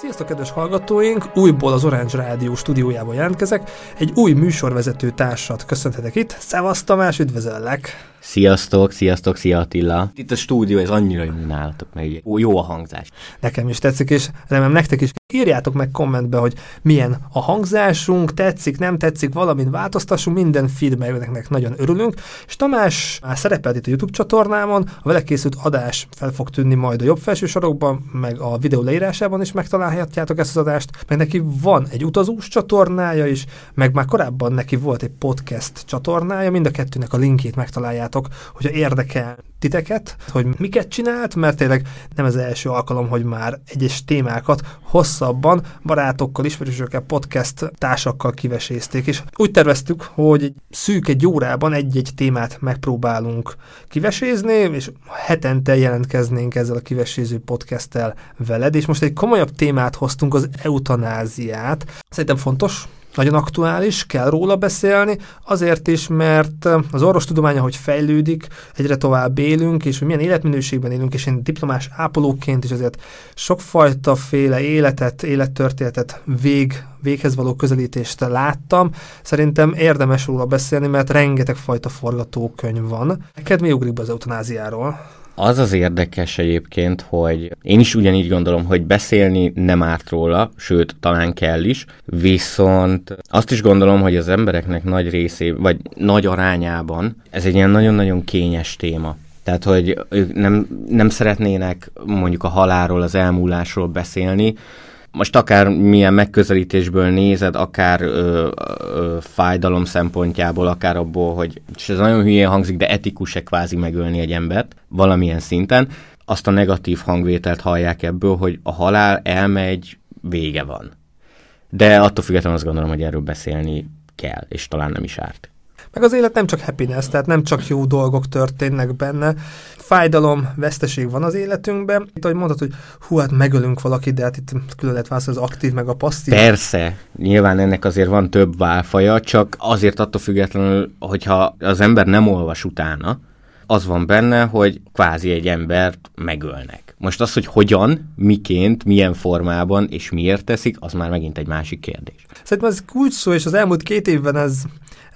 Sziasztok, kedves hallgatóink! Újból az Orange Rádió stúdiójába jelentkezek. Egy új műsorvezető társat köszönhetek itt. Szevasz Tamás, üdvözöllek! Sziasztok, sziasztok, szia Attila. Itt a stúdió, ez annyira jó nálatok, meg jó a hangzás. Nekem is tetszik, és remélem nektek is. Írjátok meg kommentbe, hogy milyen a hangzásunk, tetszik, nem tetszik, valamint változtassunk, minden feedbacknek nagyon örülünk. És Tamás már szerepelt itt a YouTube csatornámon, a vele készült adás fel fog tűnni majd a jobb felső sorokban, meg a videó leírásában is megtalálhatjátok ezt az adást, meg neki van egy utazós csatornája is, meg már korábban neki volt egy podcast csatornája, mind a kettőnek a linkjét megtaláljátok hogyha érdekel titeket, hogy miket csinált, mert tényleg nem az első alkalom, hogy már egyes témákat hosszabban barátokkal, ismerősökkel, podcast társakkal kivesézték, és úgy terveztük, hogy egy szűk egy órában egy-egy témát megpróbálunk kivesézni, és hetente jelentkeznénk ezzel a kiveséző podcasttel veled, és most egy komolyabb témát hoztunk, az eutanáziát. Szerintem fontos, nagyon aktuális, kell róla beszélni, azért is, mert az orvostudomány, ahogy fejlődik, egyre tovább élünk, és hogy milyen életminőségben élünk, és én diplomás ápolóként is azért sokfajta féle életet, élettörténetet vég, véghez való közelítést láttam. Szerintem érdemes róla beszélni, mert rengeteg fajta forgatókönyv van. Neked mi ugrik be az eutanáziáról? Az az érdekes egyébként, hogy én is ugyanígy gondolom, hogy beszélni nem árt róla, sőt, talán kell is, viszont azt is gondolom, hogy az embereknek nagy részé, vagy nagy arányában ez egy ilyen nagyon-nagyon kényes téma. Tehát, hogy ők nem, nem szeretnének mondjuk a halálról, az elmúlásról beszélni, most akár milyen megközelítésből nézed, akár ö, ö, fájdalom szempontjából, akár abból, hogy, és ez nagyon hülyén hangzik, de etikus-e kvázi megölni egy embert valamilyen szinten, azt a negatív hangvételt hallják ebből, hogy a halál elmegy, vége van. De attól függetlenül azt gondolom, hogy erről beszélni kell, és talán nem is árt. Meg az élet nem csak happiness, tehát nem csak jó dolgok történnek benne. Fájdalom, veszteség van az életünkben. Itt, ahogy mondtad, hogy hú, hát megölünk valakit, de hát itt külön lehet választani az aktív meg a passzív. Persze, nyilván ennek azért van több válfaja, csak azért attól függetlenül, hogyha az ember nem olvas utána, az van benne, hogy kvázi egy embert megölnek. Most az, hogy hogyan, miként, milyen formában és miért teszik, az már megint egy másik kérdés. Szerintem ez kulcs szó, és az elmúlt két évben ez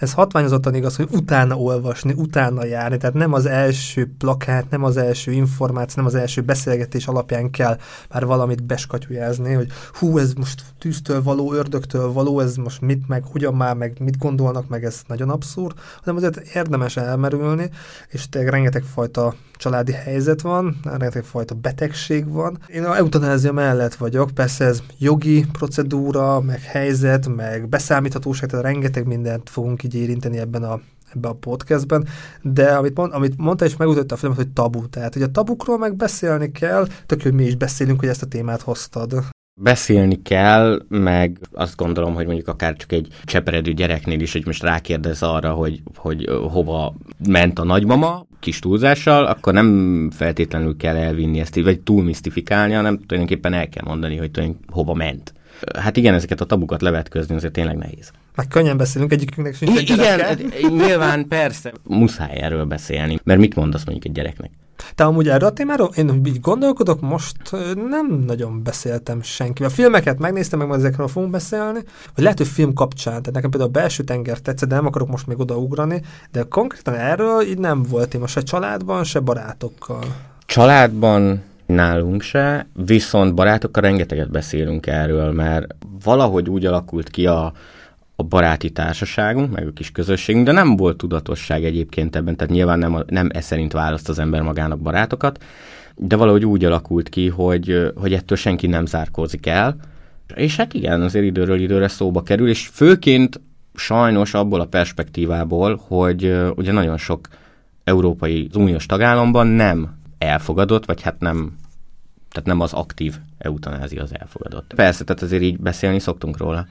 ez hatványozottan igaz, hogy utána olvasni, utána járni, tehát nem az első plakát, nem az első információ, nem az első beszélgetés alapján kell már valamit beskatyujázni, hogy hú, ez most tűztől való, ördögtől való, ez most mit, meg hogyan már, meg mit gondolnak, meg ez nagyon abszurd, hanem azért érdemes elmerülni, és tényleg rengeteg fajta családi helyzet van, rengeteg fajta betegség van. Én a eutanázia mellett vagyok, persze ez jogi procedúra, meg helyzet, meg beszámíthatóság, tehát rengeteg mindent fogunk így érinteni ebben a ebbe a podcastben, de amit, mond, amit mondta és megütötte a filmet, hogy tabu. Tehát, hogy a tabukról meg beszélni kell, tök, hogy mi is beszélünk, hogy ezt a témát hoztad. Beszélni kell, meg azt gondolom, hogy mondjuk akár csak egy cseperedő gyereknél is, hogy most rákérdez arra, hogy, hogy hova ment a nagymama, kis túlzással, akkor nem feltétlenül kell elvinni ezt, vagy túl misztifikálni, hanem tulajdonképpen el kell mondani, hogy tulajdonképpen hova ment. Hát igen, ezeket a tabukat levetközni azért tényleg nehéz. Meg könnyen beszélünk, egyikünknek sincs egy Igen, nyilván persze. Muszáj erről beszélni, mert mit mondasz mondjuk egy gyereknek? Te amúgy erről a témáról, én így gondolkodok, most nem nagyon beszéltem senkivel. A filmeket megnéztem, meg majd ezekről fogunk beszélni, vagy lehet, hogy film kapcsán, tehát nekem például a belső tenger tetszett, de nem akarok most még odaugrani, de konkrétan erről így nem volt téma se családban, se barátokkal. Családban nálunk se, viszont barátokkal rengeteget beszélünk erről, mert valahogy úgy alakult ki a, a baráti társaságunk, meg a kis közösségünk, de nem volt tudatosság egyébként ebben, tehát nyilván nem, nem ez szerint választ az ember magának barátokat, de valahogy úgy alakult ki, hogy, hogy ettől senki nem zárkózik el, és hát igen, azért időről időre szóba kerül, és főként sajnos abból a perspektívából, hogy ugye nagyon sok európai uniós tagállamban nem elfogadott, vagy hát nem, tehát nem az aktív eutanázia az elfogadott. Persze, tehát azért így beszélni szoktunk róla.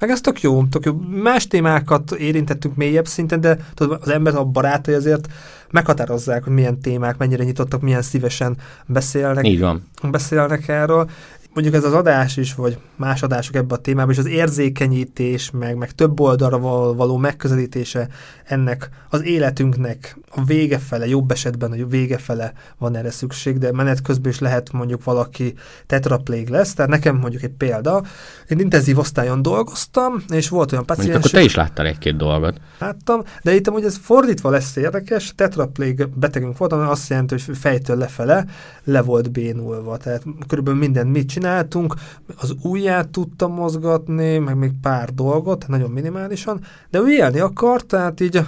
Meg ez tök jó, tök jó. Más témákat érintettünk mélyebb szinten, de tudod, az ember a barátai azért meghatározzák, hogy milyen témák, mennyire nyitottak, milyen szívesen beszélnek. Így van. Beszélnek erről. Mondjuk ez az adás is, vagy más adások ebbe a témában, és az érzékenyítés, meg, meg több oldalra való megközelítése ennek az életünknek a vége fele, jobb esetben a vége fele van erre szükség, de menet közben is lehet mondjuk valaki tetraplég lesz, tehát nekem mondjuk egy példa, én intenzív osztályon dolgoztam, és volt olyan paciens... Mondjuk akkor te is láttál egy-két dolgot. Láttam, de itt amúgy ez fordítva lesz érdekes, tetraplég betegünk volt, ami azt jelenti, hogy fejtől lefele le volt bénulva, tehát körülbelül minden mit csináltunk, az ujját tudtam mozgatni, meg még pár dolgot, nagyon minimálisan, de ő élni akart, tehát így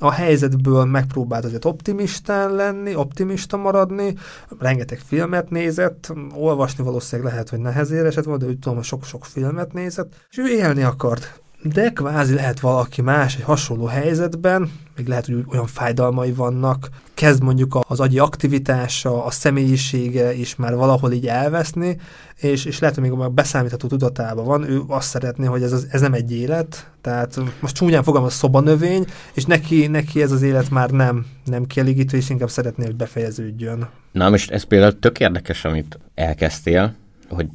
a helyzetből megpróbált azért optimistán lenni, optimista maradni, rengeteg filmet nézett, olvasni valószínűleg lehet, hogy nehezére esett volt, de úgy tudom, sok-sok filmet nézett, és ő élni akart. De kvázi lehet valaki más egy hasonló helyzetben, még lehet, hogy olyan fájdalmai vannak, kezd mondjuk az agyi aktivitása, a személyisége is már valahol így elveszni, és, és lehet, hogy még a beszámítható tudatában van, ő azt szeretné, hogy ez, ez nem egy élet, tehát most csúnyán fogalmaz szobanövény, és neki, neki ez az élet már nem, nem kielégítő, és inkább szeretné, hogy befejeződjön. Na most ez például tök érdekes, amit elkezdtél, hogy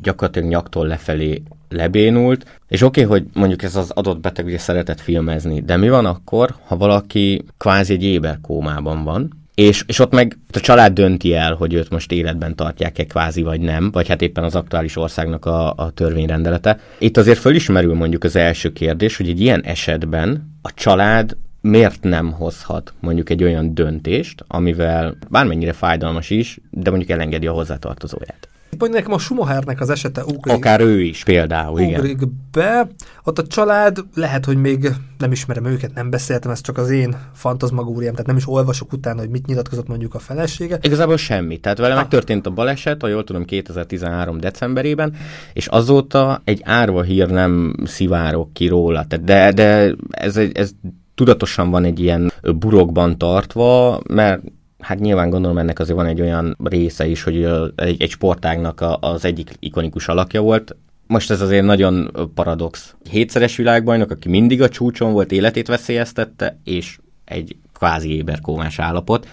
gyakorlatilag nyaktól lefelé lebénult, és oké, okay, hogy mondjuk ez az adott beteg ugye szeretett filmezni, de mi van akkor, ha valaki kvázi egy éberkómában van, és, és ott meg a család dönti el, hogy őt most életben tartják-e kvázi vagy nem, vagy hát éppen az aktuális országnak a, a törvényrendelete. Itt azért fölismerül mondjuk az első kérdés, hogy egy ilyen esetben a család miért nem hozhat mondjuk egy olyan döntést, amivel bármennyire fájdalmas is, de mondjuk elengedi a hozzátartozóját. Mondjuk nekem a Schumachernek az esete ugrik. Akár ő is például, ugrik igen. be. Ott a család, lehet, hogy még nem ismerem őket, nem beszéltem, ez csak az én fantazmagóriám, tehát nem is olvasok utána, hogy mit nyilatkozott mondjuk a felesége. Igazából semmi. Tehát vele ha. megtörtént a baleset, ha jól tudom, 2013 decemberében, és azóta egy árva hír nem szivárok ki róla. De, de ez, ez tudatosan van egy ilyen burokban tartva, mert hát nyilván gondolom ennek azért van egy olyan része is, hogy egy, egy sportágnak az egyik ikonikus alakja volt. Most ez azért nagyon paradox. Hétszeres világbajnok, aki mindig a csúcson volt, életét veszélyeztette, és egy kvázi éberkómás állapot.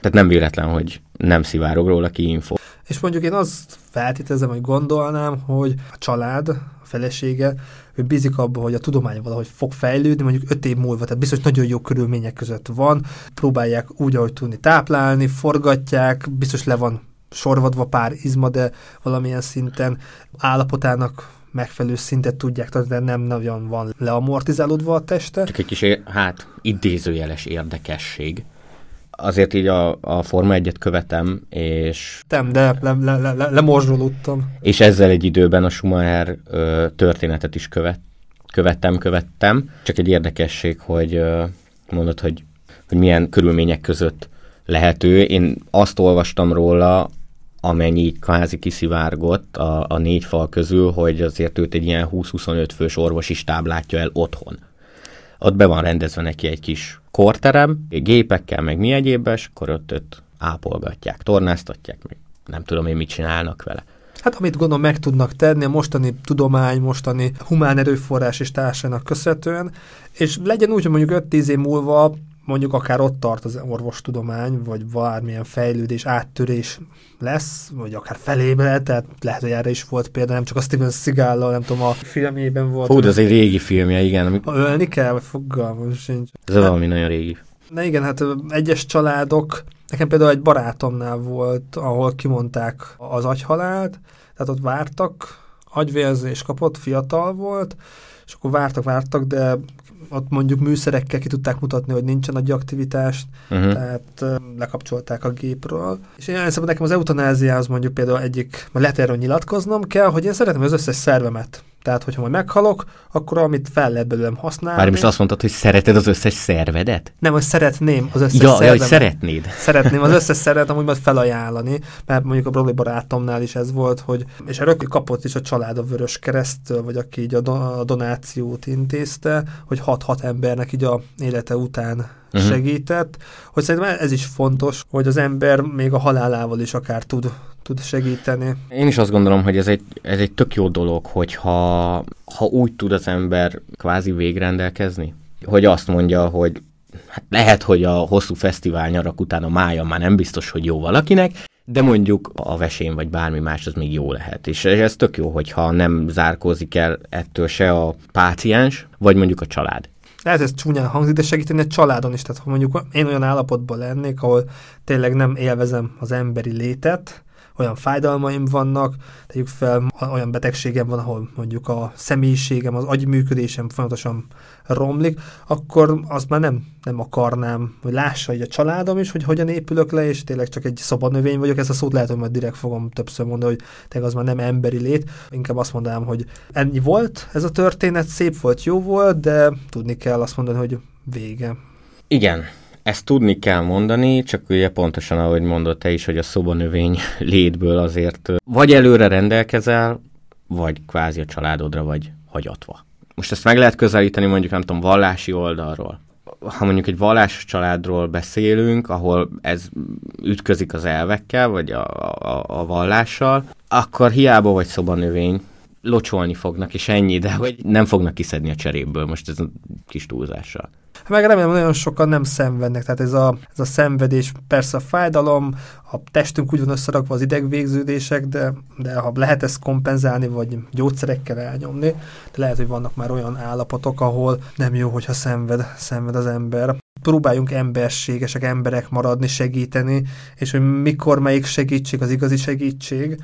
Tehát nem véletlen, hogy nem szivárog róla ki info. És mondjuk én azt feltételezem, hogy gondolnám, hogy a család, felesége ő bízik abban, hogy a tudomány valahogy fog fejlődni, mondjuk öt év múlva, tehát biztos nagyon jó körülmények között van, próbálják úgy, ahogy tudni táplálni, forgatják, biztos le van sorvadva pár izma, de valamilyen szinten állapotának megfelelő szintet tudják tartani, de nem nagyon van leamortizálódva a teste. Csak egy kis, hát, idézőjeles érdekesség azért így a, a Forma egyet követem, és... Nem, de le, le, le, le, lemorzsolódtam. És ezzel egy időben a Schumacher ö, történetet is követ, követtem, követtem. Csak egy érdekesség, hogy ö, mondod, hogy, hogy milyen körülmények között lehető. Én azt olvastam róla, amennyi kvázi kiszivárgott a, a négy fal közül, hogy azért őt egy ilyen 20-25 fős orvosi stáb látja el otthon. Ott be van rendezve neki egy kis korterem, gépekkel, meg mi egyébben, és akkor ott, ott ápolgatják, tornáztatják, meg nem tudom én mit csinálnak vele. Hát amit gondolom meg tudnak tenni a mostani tudomány, mostani humán erőforrás és társának köszönhetően, és legyen úgy, hogy mondjuk 5-10 év múlva mondjuk akár ott tart az orvostudomány, vagy bármilyen fejlődés, áttörés lesz, vagy akár felébe, tehát lehet, hogy erre is volt példa, nem csak a Steven seagal nem tudom, a filmjében volt. Hú, de ez egy régi filmje, igen. Ami... Ha ölni kell, vagy fogalmam sincs. Ez hát, valami nagyon régi. Na igen, hát egyes családok, nekem például egy barátomnál volt, ahol kimondták az agyhalált, tehát ott vártak, agyvérzés kapott, fiatal volt, és akkor vártak, vártak, de ott mondjuk műszerekkel ki tudták mutatni, hogy nincsen nagy aktivitást, uh-huh. tehát lekapcsolták a gépről. És én szóval nekem az eutanáziához mondjuk például egyik, mert lehet erről nyilatkoznom kell, hogy én szeretem az összes szervemet tehát, hogyha majd meghalok, akkor amit fel lehet belőlem használni. Már most azt mondtad, hogy szereted az összes szervedet? Nem, hogy szeretném az összes ja, szervemet. Ja, hogy szeretnéd. Szeretném az összes szervedet amúgy majd felajánlani, mert mondjuk a Brogli barátomnál is ez volt, hogy, és erről kapott is a család a Vörös Keresztől, vagy aki így a, do- a donációt intézte, hogy hat-hat embernek így a élete után uh-huh. segített, hogy szerintem ez is fontos, hogy az ember még a halálával is akár tud tud segíteni. Én is azt gondolom, hogy ez egy, ez egy tök jó dolog, hogyha ha úgy tud az ember kvázi végrendelkezni, hogy azt mondja, hogy hát lehet, hogy a hosszú fesztivál nyarak után a mája már nem biztos, hogy jó valakinek, de mondjuk a vesén vagy bármi más az még jó lehet. És ez tök jó, hogyha nem zárkózik el ettől se a páciens, vagy mondjuk a család. Lehet ez csúnyán hangzik, de segíteni a családon is. Tehát ha mondjuk én olyan állapotban lennék, ahol tényleg nem élvezem az emberi létet, olyan fájdalmaim vannak, tegyük fel, olyan betegségem van, ahol mondjuk a személyiségem, az agyműködésem folyamatosan romlik, akkor azt már nem, nem akarnám, hogy lássa hogy a családom is, hogy hogyan épülök le, és tényleg csak egy szabadnövény vagyok. Ezt a szót lehet, hogy majd direkt fogom többször mondani, hogy tényleg az már nem emberi lét. Inkább azt mondanám, hogy ennyi volt ez a történet, szép volt, jó volt, de tudni kell azt mondani, hogy vége. Igen, ezt tudni kell mondani, csak ugye pontosan ahogy mondott te is, hogy a szobanövény létből azért vagy előre rendelkezel, vagy kvázi a családodra vagy hagyatva. Most ezt meg lehet közelíteni mondjuk, nem tudom, vallási oldalról. Ha mondjuk egy vallásos családról beszélünk, ahol ez ütközik az elvekkel, vagy a, a, a vallással, akkor hiába vagy szobanövény, locsolni fognak, és ennyi, de hogy nem fognak kiszedni a cseréből, most ez a kis túlzással. Meg remélem, nagyon sokan nem szenvednek, tehát ez a, ez a szenvedés, persze a fájdalom, a testünk úgy van összerakva az idegvégződések, de, de ha lehet ezt kompenzálni, vagy gyógyszerekkel elnyomni, de lehet, hogy vannak már olyan állapotok, ahol nem jó, hogyha szenved, szenved az ember próbáljunk emberségesek, emberek maradni, segíteni, és hogy mikor melyik segítség az igazi segítség,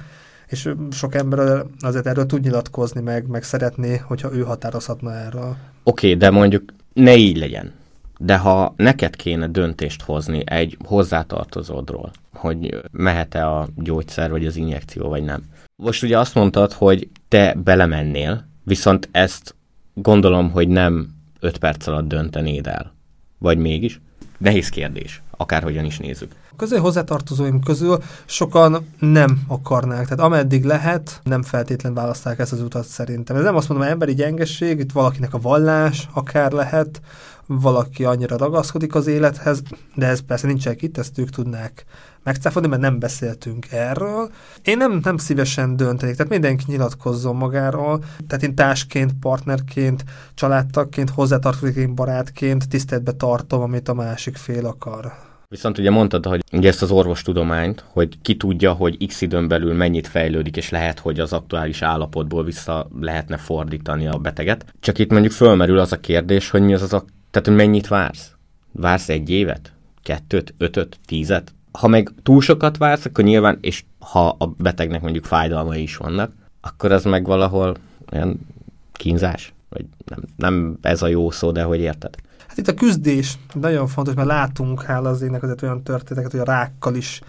és sok ember azért erről tud nyilatkozni, meg, meg szeretné, hogyha ő határozhatna erről. Oké, okay, de mondjuk ne így legyen. De ha neked kéne döntést hozni egy hozzátartozódról, hogy mehet-e a gyógyszer, vagy az injekció, vagy nem. Most ugye azt mondtad, hogy te belemennél, viszont ezt gondolom, hogy nem 5 perc alatt döntenéd el. Vagy mégis? Nehéz kérdés, akárhogyan is nézzük. A közé hozzátartozóim közül sokan nem akarnák, tehát ameddig lehet, nem feltétlen választák ezt az utat szerintem. Ez nem azt mondom, hogy emberi gyengeség, itt valakinek a vallás akár lehet, valaki annyira ragaszkodik az élethez, de ez persze nincsenek itt, ezt ők tudnák megcáfolni, mert nem beszéltünk erről. Én nem, nem szívesen döntenék, tehát mindenki nyilatkozzon magáról, tehát én társként, partnerként, családtagként, hozzátartozóként, barátként tiszteletbe tartom, amit a másik fél akar. Viszont ugye mondtad, hogy ugye ezt az orvostudományt, hogy ki tudja, hogy x időn belül mennyit fejlődik, és lehet, hogy az aktuális állapotból vissza lehetne fordítani a beteget. Csak itt mondjuk fölmerül az a kérdés, hogy mi az az a... Tehát, hogy mennyit vársz? Vársz egy évet? Kettőt? Ötöt? Tízet? Ha meg túl sokat vársz, akkor nyilván, és ha a betegnek mondjuk fájdalmai is vannak, akkor az meg valahol olyan kínzás? Vagy nem, nem ez a jó szó, de hogy érted? Hát itt a küzdés nagyon fontos, mert látunk hála az ének azért olyan történeteket, hogy a rákkal is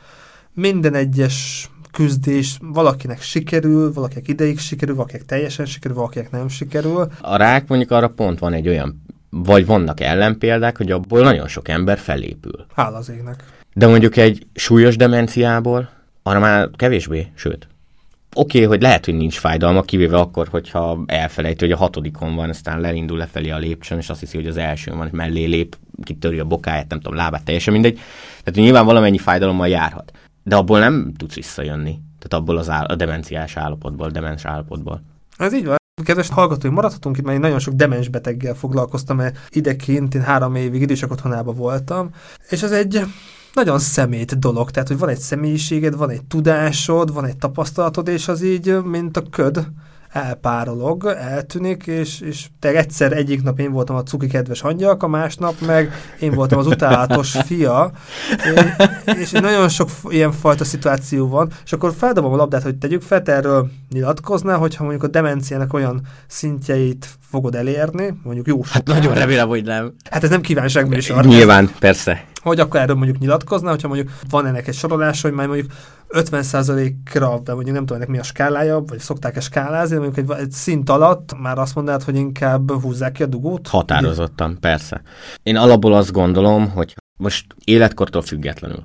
minden egyes küzdés valakinek sikerül, valakinek ideig sikerül, valakinek teljesen sikerül, valakinek nem sikerül. A rák mondjuk arra pont van egy olyan, vagy vannak ellenpéldák, hogy abból nagyon sok ember felépül. Hála az égnek. De mondjuk egy súlyos demenciából, arra már kevésbé, sőt, oké, okay, hogy lehet, hogy nincs fájdalma, kivéve akkor, hogyha elfelejti, hogy a hatodikon van, aztán leindul lefelé a lépcsőn, és azt hiszi, hogy az elsőn van, és mellé lép, kitöri a bokáját, nem tudom, lábát, teljesen mindegy. Tehát nyilván valamennyi fájdalommal járhat. De abból nem tudsz visszajönni. Tehát abból az áll- a demenciás állapotból, demens állapotból. Ez így van. Kedves hallgatói, maradhatunk itt, mert én nagyon sok demens beteggel foglalkoztam, mert ideként én három évig idősek otthonában voltam, és ez egy nagyon szemét dolog, tehát hogy van egy személyiséged, van egy tudásod, van egy tapasztalatod, és az így, mint a köd, elpárolog, eltűnik, és, és te egyszer egyik nap én voltam a cuki kedves a másnap meg én voltam az utálatos fia, és, és nagyon sok ilyen fajta szituáció van, és akkor feldobom a labdát, hogy tegyük fel, erről nyilatkoznál, hogyha mondjuk a demenciának olyan szintjeit fogod elérni, mondjuk jó Hát nagyon remélem, hogy nem. Hát ez nem kívánság arra. Nyilván, persze. Hogy akkor erről mondjuk nyilatkozna, hogyha mondjuk van ennek egy sorolása, hogy már mondjuk 50%-ra, de mondjuk nem tudom, ennek mi a skálája, vagy szokták-e skálázni, mondjuk egy, egy szint alatt már azt mondanád, hogy inkább húzzák ki a dugót? Határozottan, persze. Én alapból azt gondolom, hogy most életkortól függetlenül,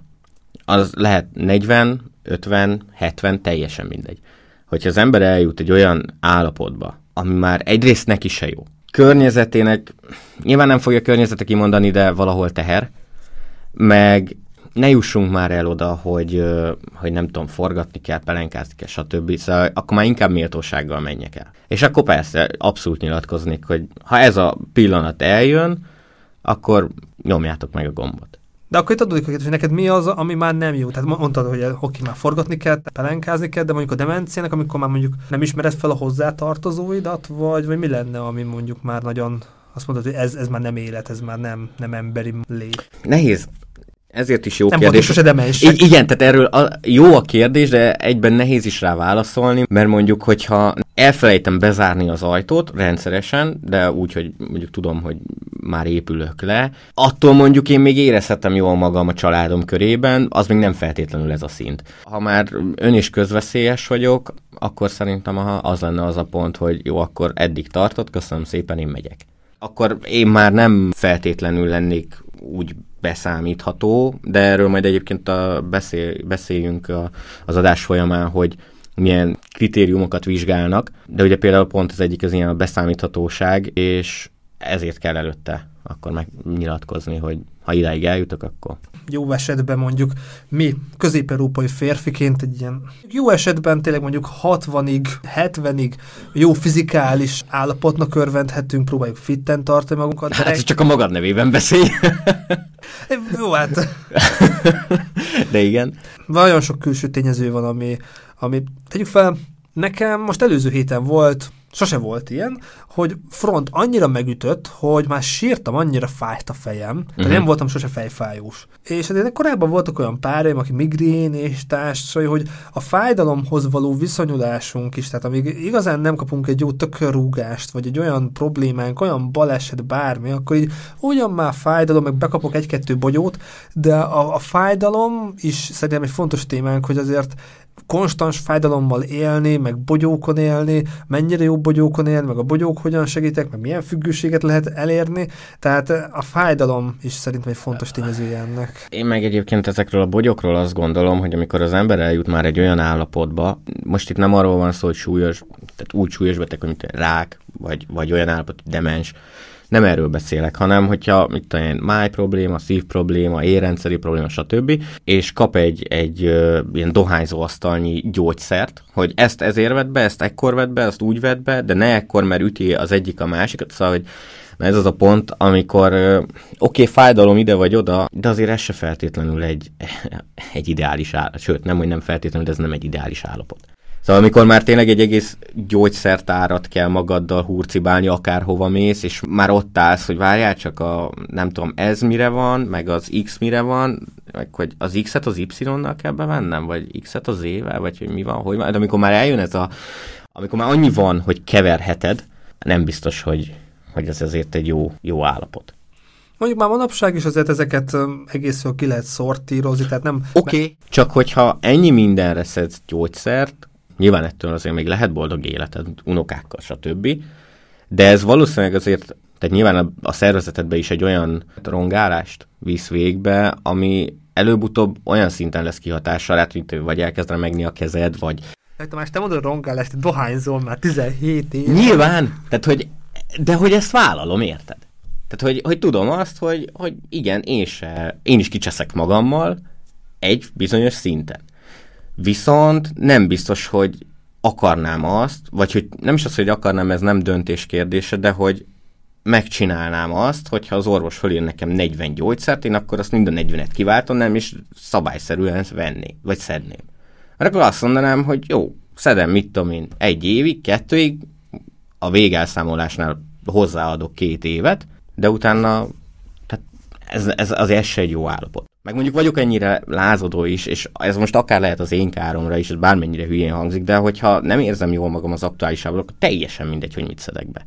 az lehet 40, 50, 70, teljesen mindegy. Hogyha az ember eljut egy olyan állapotba, ami már egyrészt neki se jó. Környezetének, nyilván nem fogja környezete kimondani, de valahol teher, meg ne jussunk már el oda, hogy, hogy nem tudom, forgatni kell, pelenkázni kell, stb. Szóval akkor már inkább méltósággal menjek el. És akkor persze abszolút nyilatkoznék, hogy ha ez a pillanat eljön, akkor nyomjátok meg a gombot. De akkor itt adódik a kérdés, hogy neked mi az, ami már nem jó? Tehát mondtad, hogy oké, már forgatni kell, pelenkázni kell, de mondjuk a demenciának, amikor már mondjuk nem ismered fel a hozzátartozóidat, vagy, vagy mi lenne, ami mondjuk már nagyon azt mondod, hogy ez, ez már nem élet, ez már nem, nem emberi lét. Nehéz. Ezért is jó nem kérdés. Nem. I- igen, tehát erről a, jó a kérdés, de egyben nehéz is rá válaszolni, mert mondjuk, hogyha elfelejtem bezárni az ajtót rendszeresen, de úgy, hogy mondjuk tudom, hogy már épülök le, attól mondjuk én még érezhetem jól magam a családom körében, az még nem feltétlenül ez a szint. Ha már ön is közveszélyes vagyok, akkor szerintem az lenne az a pont, hogy jó, akkor eddig tartott, köszönöm szépen, én megyek. Akkor én már nem feltétlenül lennék úgy beszámítható, de erről majd egyébként a beszél, beszéljünk a, az adás folyamán, hogy milyen kritériumokat vizsgálnak, de ugye például pont az egyik az ilyen a beszámíthatóság, és ezért kell előtte akkor megnyilatkozni, hogy ha idáig eljutok, akkor... Jó esetben mondjuk mi közép-európai férfiként egy ilyen jó esetben tényleg mondjuk 60-ig, 70-ig jó fizikális állapotnak örvendhetünk, próbáljuk fitten tartani magunkat. Hát ez csak a magad nevében beszélj. jó, hát... De igen. Nagyon sok külső tényező van, ami, ami tegyük fel, nekem most előző héten volt sose volt ilyen, hogy front annyira megütött, hogy már sírtam, annyira fájt a fejem, uh-huh. tehát mhm. nem voltam sose fejfájós. És azért korábban voltak olyan páraim, aki migrén és társai, hogy a fájdalomhoz való viszonyulásunk is, tehát amíg igazán nem kapunk egy jó tökörrúgást, vagy egy olyan problémánk, olyan baleset, bármi, akkor így ugyan már fájdalom, meg bekapok egy-kettő bogyót, de a, a fájdalom is szerintem egy fontos témánk, hogy azért konstans fájdalommal élni, meg bogyókon élni, mennyire jó bogyókon élni, meg a bogyók hogyan segítek, meg milyen függőséget lehet elérni. Tehát a fájdalom is szerintem egy fontos tényezője ennek. Én meg egyébként ezekről a bogyokról azt gondolom, hogy amikor az ember eljut már egy olyan állapotba, most itt nem arról van szó, hogy súlyos, tehát úgy súlyos beteg, mint rák, vagy, vagy olyan állapot, demens, nem erről beszélek, hanem hogyha mit én, máj probléma, szív probléma, érrendszeri probléma, stb. és kap egy, egy ö, ilyen dohányzóasztalnyi gyógyszert, hogy ezt ezért vett be, ezt ekkor vett be, ezt úgy vett be, de ne ekkor, mert üti az egyik a másikat, szóval, hogy Na ez az a pont, amikor oké, okay, fájdalom ide vagy oda, de azért ez se feltétlenül egy, egy ideális állapot. Sőt, nem, hogy nem feltétlenül, de ez nem egy ideális állapot. Szóval amikor már tényleg egy egész gyógyszertárat kell magaddal hurcibálni, akárhova mész, és már ott állsz, hogy várjál csak a, nem tudom, ez mire van, meg az X mire van, meg hogy az X-et az Y-nal kell bevennem, vagy X-et az E-vel, vagy hogy mi van, hogy van. De amikor már eljön ez a, amikor már annyi van, hogy keverheted, nem biztos, hogy, hogy ez azért egy jó, jó állapot. Mondjuk már manapság is azért ezeket egészről ki lehet szortírozni, tehát nem... Oké, okay, csak hogyha ennyi mindenre szedsz gyógyszert, Nyilván ettől azért még lehet boldog életed, unokákkal, stb. De ez valószínűleg azért, tehát nyilván a, a szervezetedbe is egy olyan rongálást visz végbe, ami előbb-utóbb olyan szinten lesz kihatással, lehet, mint vagy elkezdene megni a kezed, vagy... Tamás, te mondod rongálást, dohányzol már 17 év. Nyilván, tehát hogy, de hogy ezt vállalom, érted? Tehát, hogy, hogy tudom azt, hogy, hogy igen, én, se, én is kicseszek magammal egy bizonyos szinten. Viszont nem biztos, hogy akarnám azt, vagy hogy nem is az, hogy akarnám, ez nem döntés kérdése, de hogy megcsinálnám azt, hogyha az orvos fölír nekem 40 gyógyszert, én akkor azt mind a 40-et kiváltanám, és szabályszerűen venni, vagy szedném. Mert akkor azt mondanám, hogy jó, szedem, mit tudom én, egy évig, kettőig, a végelszámolásnál hozzáadok két évet, de utána tehát ez, ez az ez se egy jó állapot. Meg mondjuk vagyok ennyire lázadó is, és ez most akár lehet az én káromra is, ez bármennyire hülyén hangzik, de hogyha nem érzem jól magam az aktuálisában, akkor teljesen mindegy, hogy mit szedek be.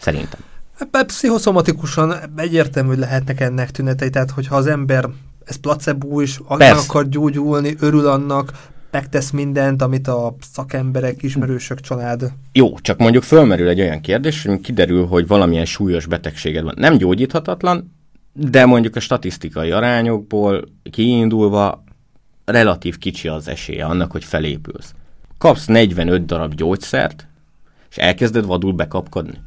Szerintem. Pszichoszomatikusan egyértelmű, hogy lehetnek ennek tünetei, tehát hogyha az ember ez placebo is, meg akar gyógyulni, örül annak, megtesz mindent, amit a szakemberek, ismerősök, család. Jó, csak mondjuk fölmerül egy olyan kérdés, hogy kiderül, hogy valamilyen súlyos betegséged van. Nem gyógyíthatatlan, de mondjuk a statisztikai arányokból kiindulva relatív kicsi az esélye annak, hogy felépülsz. Kapsz 45 darab gyógyszert, és elkezded vadul bekapkodni.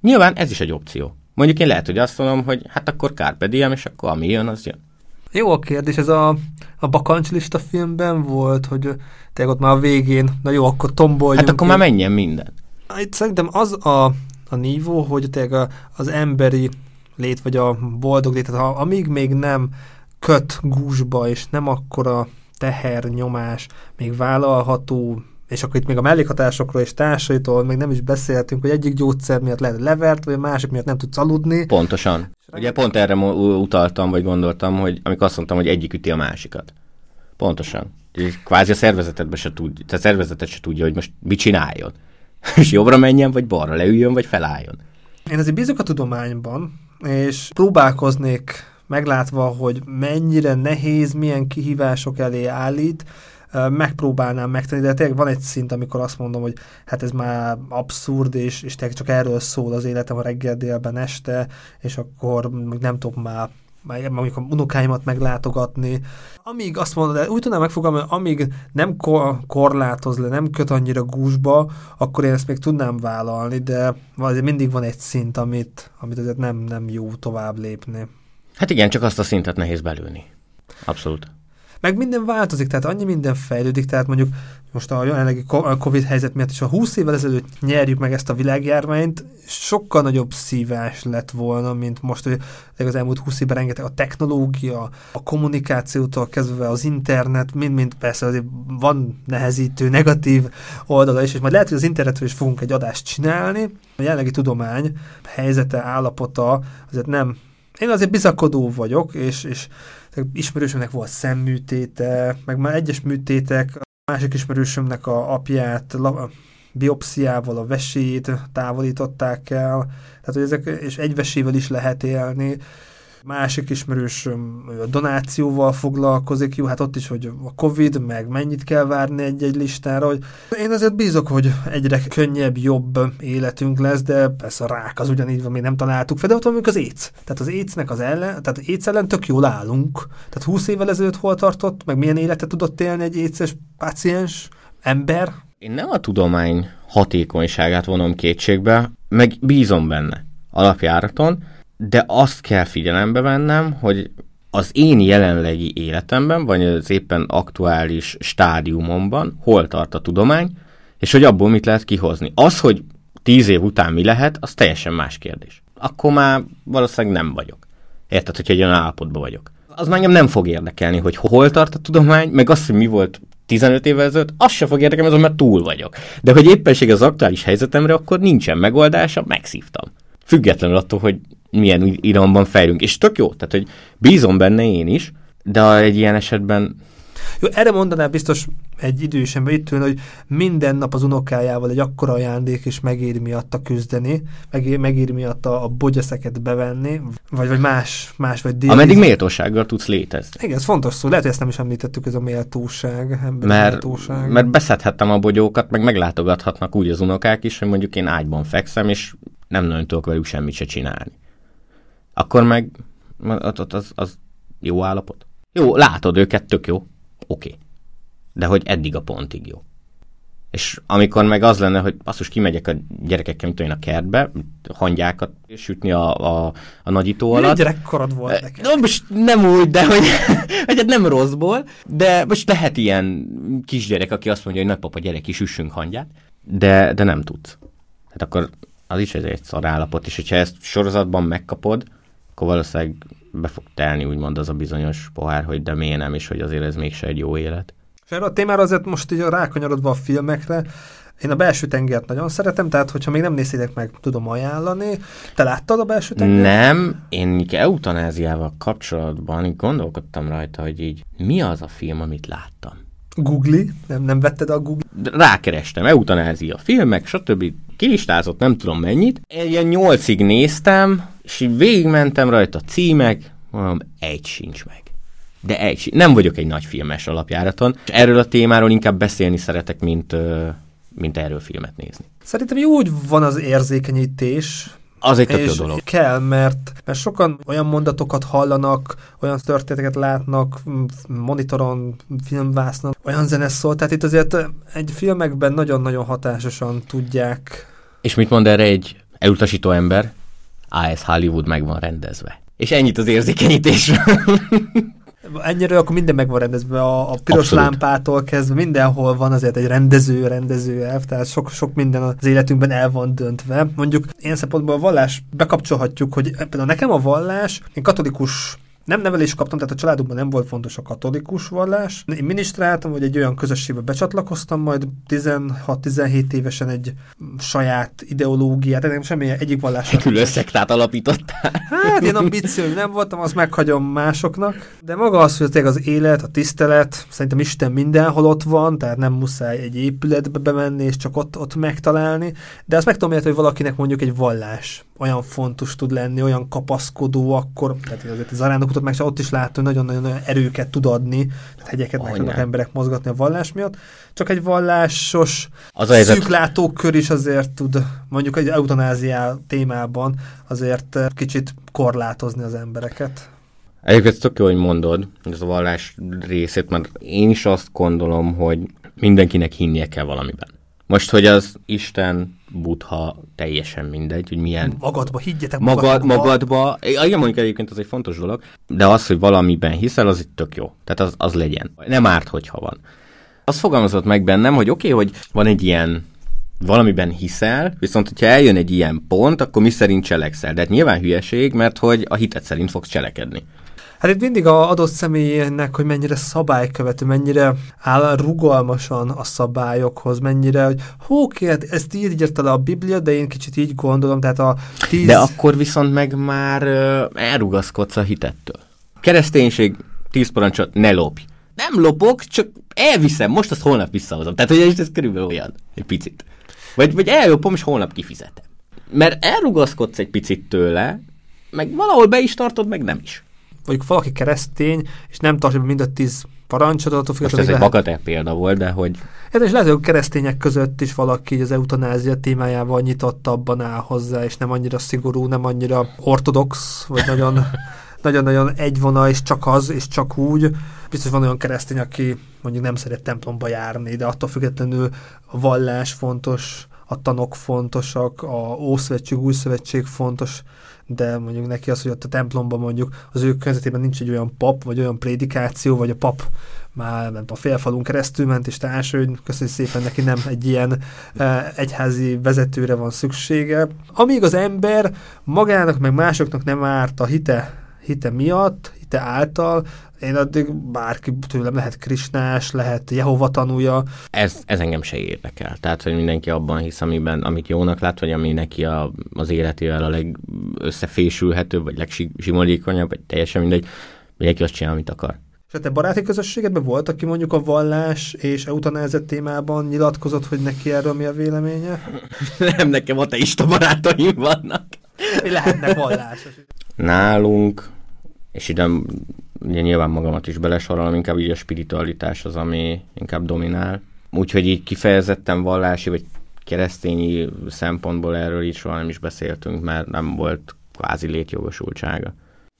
Nyilván ez is egy opció. Mondjuk én lehet, hogy azt mondom, hogy hát akkor Carpe diem, és akkor ami jön, az jön. Jó a kérdés, ez a, a bakancslista filmben volt, hogy tényleg ott már a végén, na jó, akkor tomboljunk. Hát akkor már menjen minden. Itt szerintem az a, a nívó, hogy tényleg az emberi lét, vagy a boldog lét, tehát ha, amíg még nem köt gúzsba, és nem akkora tehernyomás, még vállalható, és akkor itt még a mellékhatásokról és társaitól még nem is beszéltünk, hogy egyik gyógyszer miatt lehet levert, vagy a másik miatt nem tudsz aludni. Pontosan. Ugye pont erre utaltam, vagy gondoltam, hogy amikor azt mondtam, hogy egyik üti a másikat. Pontosan. Kvázi a szervezetedbe se tudja, a szervezetet se tudja, hogy most mit csináljon. És jobbra menjen, vagy balra leüljön, vagy felálljon. Én azért bízok a tudományban, és próbálkoznék meglátva, hogy mennyire nehéz, milyen kihívások elé állít, megpróbálnám megtenni, de tényleg van egy szint, amikor azt mondom, hogy hát ez már abszurd, és, és tényleg csak erről szól az életem a reggel, délben, este, és akkor nem tudok már mondjuk a unokáimat meglátogatni. Amíg azt mondod, úgy tudnám megfogalmazni, amíg nem korlátoz le, nem köt annyira gúzsba, akkor én ezt még tudnám vállalni, de azért mindig van egy szint, amit, amit azért nem, nem jó tovább lépni. Hát igen, csak azt a szintet nehéz belülni. Abszolút. Meg minden változik, tehát annyi minden fejlődik, tehát mondjuk most a jelenlegi Covid helyzet miatt is, ha 20 évvel ezelőtt nyerjük meg ezt a világjárványt, sokkal nagyobb szívás lett volna, mint most, hogy az elmúlt 20 évben rengeteg a technológia, a kommunikációtól kezdve az internet, mind-mind persze azért van nehezítő, negatív oldala is, és majd lehet, hogy az internetről is fogunk egy adást csinálni. A jelenlegi tudomány helyzete, állapota azért nem én azért bizakodó vagyok, és, és ismerősömnek volt szemműtéte, meg már egyes műtétek, másik ismerősömnek a apját la, biopsziával a vesét távolították el, tehát hogy ezek, és egy vesével is lehet élni, másik ismerősöm a donációval foglalkozik, jó, hát ott is, hogy a Covid, meg mennyit kell várni egy-egy listára, hogy én azért bízok, hogy egyre könnyebb, jobb életünk lesz, de persze a rák az ugyanígy van, még nem találtuk fel, de ott van az AIDS. Tehát az AIDS-nek az ellen, tehát az AIDS ellen tök jól állunk. Tehát 20 évvel ezelőtt hol tartott, meg milyen életet tudott élni egy AIDS-es páciens, ember? Én nem a tudomány hatékonyságát vonom kétségbe, meg bízom benne alapjáraton, de azt kell figyelembe vennem, hogy az én jelenlegi életemben, vagy az éppen aktuális stádiumomban hol tart a tudomány, és hogy abból mit lehet kihozni. Az, hogy tíz év után mi lehet, az teljesen más kérdés. Akkor már valószínűleg nem vagyok. Érted, hogy egy olyan állapotban vagyok. Az engem nem fog érdekelni, hogy hol tart a tudomány, meg az, hogy mi volt 15 évvel ezelőtt, az se fog érdekelni, azon mert túl vagyok. De hogy éppenség az aktuális helyzetemre, akkor nincsen megoldása, megszívtam. Függetlenül attól, hogy milyen iramban fejlünk. És tök jó, tehát hogy bízom benne én is, de egy ilyen esetben jó, erre mondaná biztos egy idős ember itt ülne, hogy minden nap az unokájával egy akkora ajándék, és megéri miatta küzdeni, megéri, megéri miatta a bogyaszeket bevenni, vagy, vagy más, más vagy dél. Ameddig méltósággal tudsz létezni. Igen, ez fontos szó. Lehet, hogy ezt nem is említettük, ez a méltóság. Mert, méltóság. mert beszedhettem a bogyókat, meg meglátogathatnak úgy az unokák is, hogy mondjuk én ágyban fekszem, és nem nagyon tudok velük semmit se csinálni akkor meg az, az, az jó állapot. Jó, látod őket, tök jó. Oké. Okay. De hogy eddig a pontig jó. És amikor meg az lenne, hogy basszus kimegyek a gyerekekkel, mint a kertbe, hangyákat sütni a, a, a nagyító alatt. Gyerekkorod volt neked? No, most nem úgy, de hogy, hogy hát nem rosszból, de most lehet ilyen kisgyerek, aki azt mondja, hogy nagypapa gyerek is üssünk hangyát, de, de nem tudsz. Hát akkor az is egy szar állapot, és hogyha ezt sorozatban megkapod, akkor valószínűleg be fog telni úgymond az a bizonyos pohár, hogy de miért nem, és hogy azért ez mégse egy jó élet. És erre a témára azért most így rákanyarodva a filmekre, én a belső tengert nagyon szeretem, tehát hogyha még nem nézitek meg, tudom ajánlani. Te láttad a belső tengert? Nem, én eutanáziával kapcsolatban így gondolkodtam rajta, hogy így mi az a film, amit láttam. Googli? Nem, nem vetted a Google? Rákerestem, eutanázia filmek, stb. Kilistázott nem tudom mennyit. Ilyen nyolcig néztem, és így végigmentem rajta címek, mondom, egy sincs meg. De egy Nem vagyok egy nagy filmes alapjáraton, és erről a témáról inkább beszélni szeretek, mint, mint erről filmet nézni. Szerintem jó, hogy van az érzékenyítés, az egy tök jó dolog. Kell, mert, mert sokan olyan mondatokat hallanak, olyan történeteket látnak monitoron, filmvásznon, olyan zene szól, tehát itt azért egy filmekben nagyon-nagyon hatásosan tudják. És mit mond erre egy elutasító ember? AS Hollywood meg van rendezve. És ennyit az érzékenyítésről. Ennyire akkor minden meg van rendezve, a, a piros Abszolút. lámpától kezdve mindenhol van azért egy rendező, rendező elv, tehát sok, sok minden az életünkben el van döntve. Mondjuk én szempontból a vallás bekapcsolhatjuk, hogy például nekem a vallás, én katolikus nem nevelést kaptam, tehát a családunkban nem volt fontos a katolikus vallás. Én minisztráltam, hogy egy olyan közösségbe becsatlakoztam, majd 16-17 évesen egy saját ideológiát, tehát nem semmi egyik vallás. Egy külön szektát alapítottál. Hát én ambícióim nem voltam, azt meghagyom másoknak. De maga az, hogy az élet, a tisztelet, szerintem Isten mindenhol ott van, tehát nem muszáj egy épületbe bemenni, és csak ott, ott megtalálni. De azt meg tudom érteni, hogy valakinek mondjuk egy vallás olyan fontos tud lenni, olyan kapaszkodó, akkor, tehát azért az arándokutat meg ott is látom, hogy nagyon-nagyon erőket tud adni, tehát hegyeket meg tudnak emberek mozgatni a vallás miatt. Csak egy vallásos az szűklátókör is azért tud, mondjuk egy eutanáziá témában azért kicsit korlátozni az embereket. Egyébként tök jó, hogy mondod, ez a vallás részét, mert én is azt gondolom, hogy mindenkinek hinnie kell valamiben. Most, hogy az Isten, Buddha, teljesen mindegy, hogy milyen... Magadba, higgyetek magad, magadba. magadba. Igen, mondjuk egyébként az egy fontos dolog, de az, hogy valamiben hiszel, az itt tök jó. Tehát az, az legyen. Nem árt, hogyha van. Az fogalmazott meg bennem, hogy oké, okay, hogy van egy ilyen valamiben hiszel, viszont hogyha eljön egy ilyen pont, akkor mi szerint cselekszel. De hát nyilván hülyeség, mert hogy a hitet szerint fogsz cselekedni. Hát itt mindig a adott személynek, hogy mennyire szabálykövető, mennyire áll rugalmasan a szabályokhoz, mennyire, hogy hú, hát ezt így írta le a Biblia, de én kicsit így gondolom, tehát a tíz... De akkor viszont meg már elrugaszkodsz a hitettől. Kereszténység, tíz parancsot, ne lopj. Nem lopok, csak elviszem, most azt holnap visszahozom. Tehát, hogy ez körülbelül olyan, egy picit. Vagy, vagy ellopom, és holnap kifizetem. Mert elrugaszkodsz egy picit tőle, meg valahol be is tartod, meg nem is mondjuk valaki keresztény, és nem tartja mind a tíz parancsot, attól függetlenül. Ez egy bagatel példa volt, de hogy... Hát és lehet, hogy keresztények között is valaki az eutanázia témájával nyitottabban áll hozzá, és nem annyira szigorú, nem annyira ortodox, vagy nagyon nagyon-nagyon egyvona, és csak az, és csak úgy. Biztos van olyan keresztény, aki mondjuk nem szeret templomba járni, de attól függetlenül a vallás fontos, a tanok fontosak, a Ószövetség, Új Szövetség fontos, de mondjuk neki az, hogy ott a templomban mondjuk az ő környezetében nincs egy olyan pap, vagy olyan prédikáció, vagy a pap már nem a félfalunk keresztül ment, és társ, hogy köszönjük szépen neki nem egy ilyen e, egyházi vezetőre van szüksége. Amíg az ember magának, meg másoknak nem árt a hite, hite miatt, hite által, én addig bárki tőlem lehet krisnás, lehet Jehova tanúja. Ez, ez engem se érdekel. Tehát, hogy mindenki abban hisz, amiben, amit jónak lát, vagy ami neki a, az életével a legösszefésülhetőbb, vagy legsimolékonyabb, vagy teljesen mindegy. Mindenki azt csinál, amit akar. És a te baráti közösségedben volt, aki mondjuk a vallás és eutanázet témában nyilatkozott, hogy neki erről mi a véleménye? Nem, nekem ateista barátaim vannak. Mi lehetnek vallásos? Nálunk, és ide ugye nyilván magamat is belesorolom, inkább így a spiritualitás az, ami inkább dominál. Úgyhogy így kifejezetten vallási vagy keresztényi szempontból erről így soha nem is beszéltünk, mert nem volt kvázi létjogosultsága.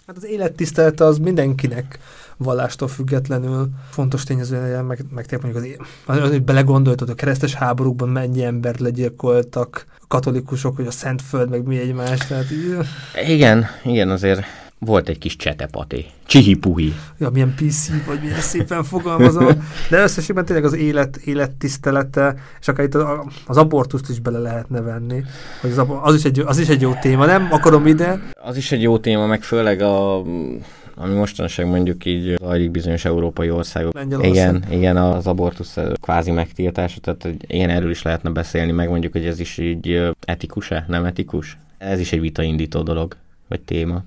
Hát az élettisztelete az mindenkinek vallástól függetlenül fontos tényező, meg, meg te mondjuk az, az, hogy belegondoltad, a keresztes háborúkban mennyi embert legyilkoltak, a katolikusok, hogy a Szentföld, meg mi egymás. Tehát így... Igen, igen, azért volt egy kis csetepati. Csihi-puhi. Ja, milyen PC, vagy milyen szépen fogalmazom. De összességben tényleg az élet, élettisztelete, és akár itt az abortuszt is bele lehetne venni. Hogy az, az, is egy, az is egy jó téma, nem akarom ide. Az is egy jó téma, meg főleg a ami mostanság mondjuk így zajlik bizonyos európai országok. Igen, igen, az abortusz kvázi megtiltása, tehát ilyen erről is lehetne beszélni, meg mondjuk, hogy ez is így etikus-e, nem etikus? Ez is egy vitaindító dolog, vagy téma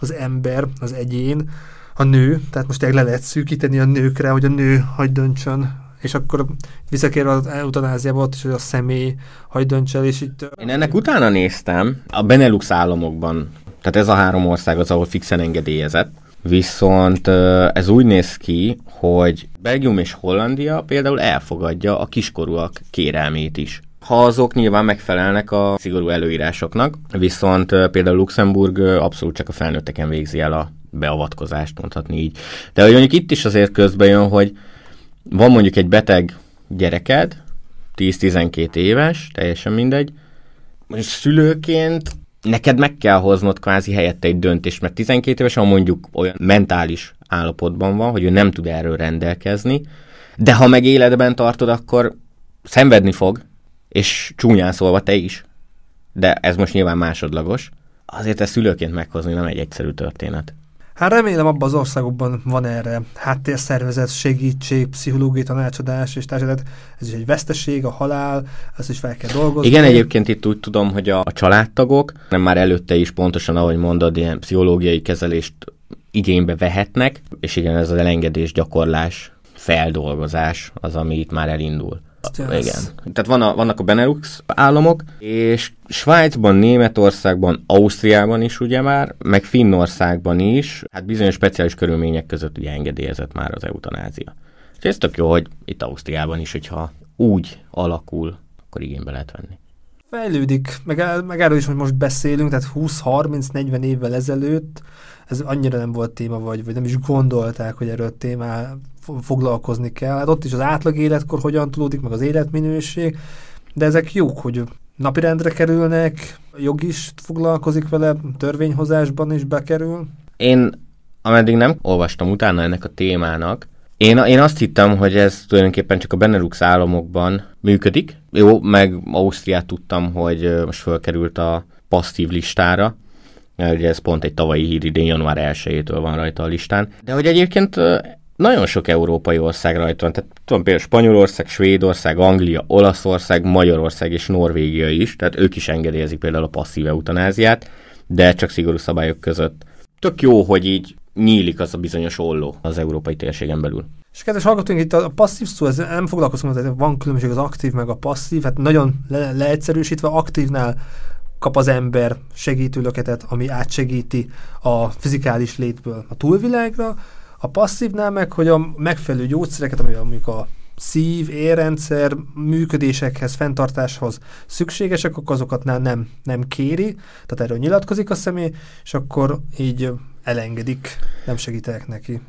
az ember, az egyén, a nő, tehát most le lehet szűkíteni a nőkre, hogy a nő hagy döntsön. És akkor visszakérve az eutanáziába ott is, hogy a személy hagy dönts és itt... Én ennek utána néztem, a Benelux államokban, tehát ez a három ország az, ahol fixen engedélyezett, viszont ez úgy néz ki, hogy Belgium és Hollandia például elfogadja a kiskorúak kérelmét is ha azok nyilván megfelelnek a szigorú előírásoknak, viszont például Luxemburg abszolút csak a felnőtteken végzi el a beavatkozást, mondhatni így. De hogy mondjuk itt is azért közben jön, hogy van mondjuk egy beteg gyereked, 10-12 éves, teljesen mindegy, és szülőként neked meg kell hoznod kvázi helyette egy döntést, mert 12 évesen mondjuk olyan mentális állapotban van, hogy ő nem tud erről rendelkezni, de ha meg életben tartod, akkor szenvedni fog, és csúnyán szólva te is, de ez most nyilván másodlagos, azért ezt szülőként meghozni nem egy egyszerű történet. Hát remélem abban az országokban van erre háttérszervezet, segítség, pszichológiai tanácsadás és társadalmat. Ez is egy veszteség, a halál, ezt is fel kell dolgozni. Igen, egyébként itt úgy tudom, hogy a, a családtagok nem már előtte is pontosan, ahogy mondod, ilyen pszichológiai kezelést igénybe vehetnek, és igen, ez az elengedés gyakorlás, feldolgozás az, ami itt már elindul. Igen. Tehát van a, vannak a Benelux államok, és Svájcban, Németországban, Ausztriában is ugye már, meg Finnországban is, hát bizonyos speciális körülmények között ugye engedélyezett már az eutanázia. És ez tök jó, hogy itt Ausztriában is, hogyha úgy alakul, akkor igénybe lehet venni. Fejlődik, meg, meg erről is, hogy most beszélünk, tehát 20-30-40 évvel ezelőtt ez annyira nem volt téma, vagy, vagy nem is gondolták, hogy erről témá foglalkozni kell. Hát ott is az átlag életkor hogyan tudódik, meg az életminőség, de ezek jók, hogy napirendre kerülnek, jog is foglalkozik vele, törvényhozásban is bekerül. Én, ameddig nem olvastam utána ennek a témának, én, én azt hittem, hogy ez tulajdonképpen csak a Benelux államokban működik. Jó, meg Ausztriát tudtam, hogy most fölkerült a passzív listára, ugye ez pont egy tavalyi hír idén, január 1-től van rajta a listán. De hogy egyébként nagyon sok európai ország rajta van, tehát tudom például Spanyolország, Svédország, Anglia, Olaszország, Magyarország és Norvégia is, tehát ők is engedélyezik például a passzív eutanáziát, de csak szigorú szabályok között. Tök jó, hogy így nyílik az a bizonyos olló az európai térségen belül. És kedves hallgatóink, itt a passzív szó, ez nem foglalkozunk, hogy van különbség az aktív meg a passzív, hát nagyon le- leegyszerűsítve aktívnál kap az ember segítőlöketet, ami átsegíti a fizikális létből a túlvilágra, a passzívnál meg, hogy a megfelelő gyógyszereket, ami mondjuk a szív, érrendszer működésekhez, fenntartáshoz szükségesek, akkor azokat nem, nem kéri, tehát erről nyilatkozik a személy, és akkor így elengedik, nem segítenek neki.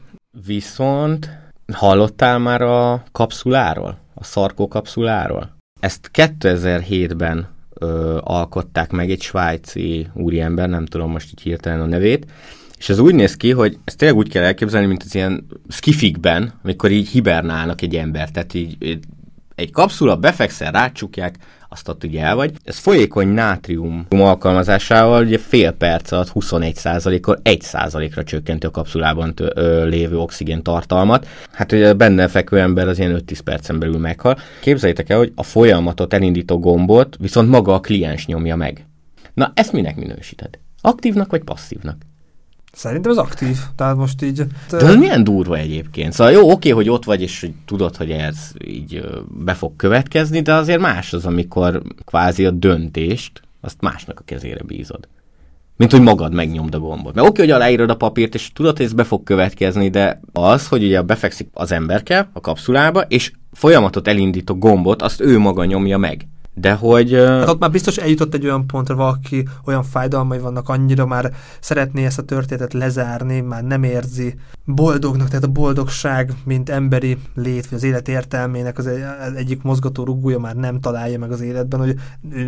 Viszont hallottál már a kapszuláról? A szarkó kapszuláról? Ezt 2007-ben ö, alkották meg egy svájci úriember, nem tudom most így hirtelen a nevét, és ez úgy néz ki, hogy ezt tényleg úgy kell elképzelni, mint az ilyen skifikben, amikor így hibernálnak egy ember, tehát így egy kapszula, befekszel, rácsukják, azt ott ugye el vagy. Ez folyékony nátrium alkalmazásával ugye fél perc alatt 21%-kal 1%-ra csökkenti a kapszulában tő, ö, lévő oxigén tartalmat. Hát ugye benne fekvő ember az ilyen 5-10 percen belül meghal. Képzeljétek el, hogy a folyamatot elindító gombot viszont maga a kliens nyomja meg. Na, ezt minek minősíted? Aktívnak vagy passzívnak? Szerintem az aktív. Tehát most így... De ez milyen durva egyébként. Szóval jó, oké, hogy ott vagy, és tudod, hogy ez így be fog következni, de azért más az, amikor kvázi a döntést, azt másnak a kezére bízod. Mint hogy magad megnyomd a gombot. Mert oké, hogy aláírod a papírt, és tudod, hogy ez be fog következni, de az, hogy ugye befekszik az emberke a kapszulába, és folyamatot elindít a gombot, azt ő maga nyomja meg. De hogy... Hát ott már biztos eljutott egy olyan pontra, valaki olyan fájdalmai vannak, annyira már szeretné ezt a történetet lezárni, már nem érzi boldognak, tehát a boldogság, mint emberi lét, vagy az élet értelmének az egyik mozgató rugója már nem találja meg az életben, hogy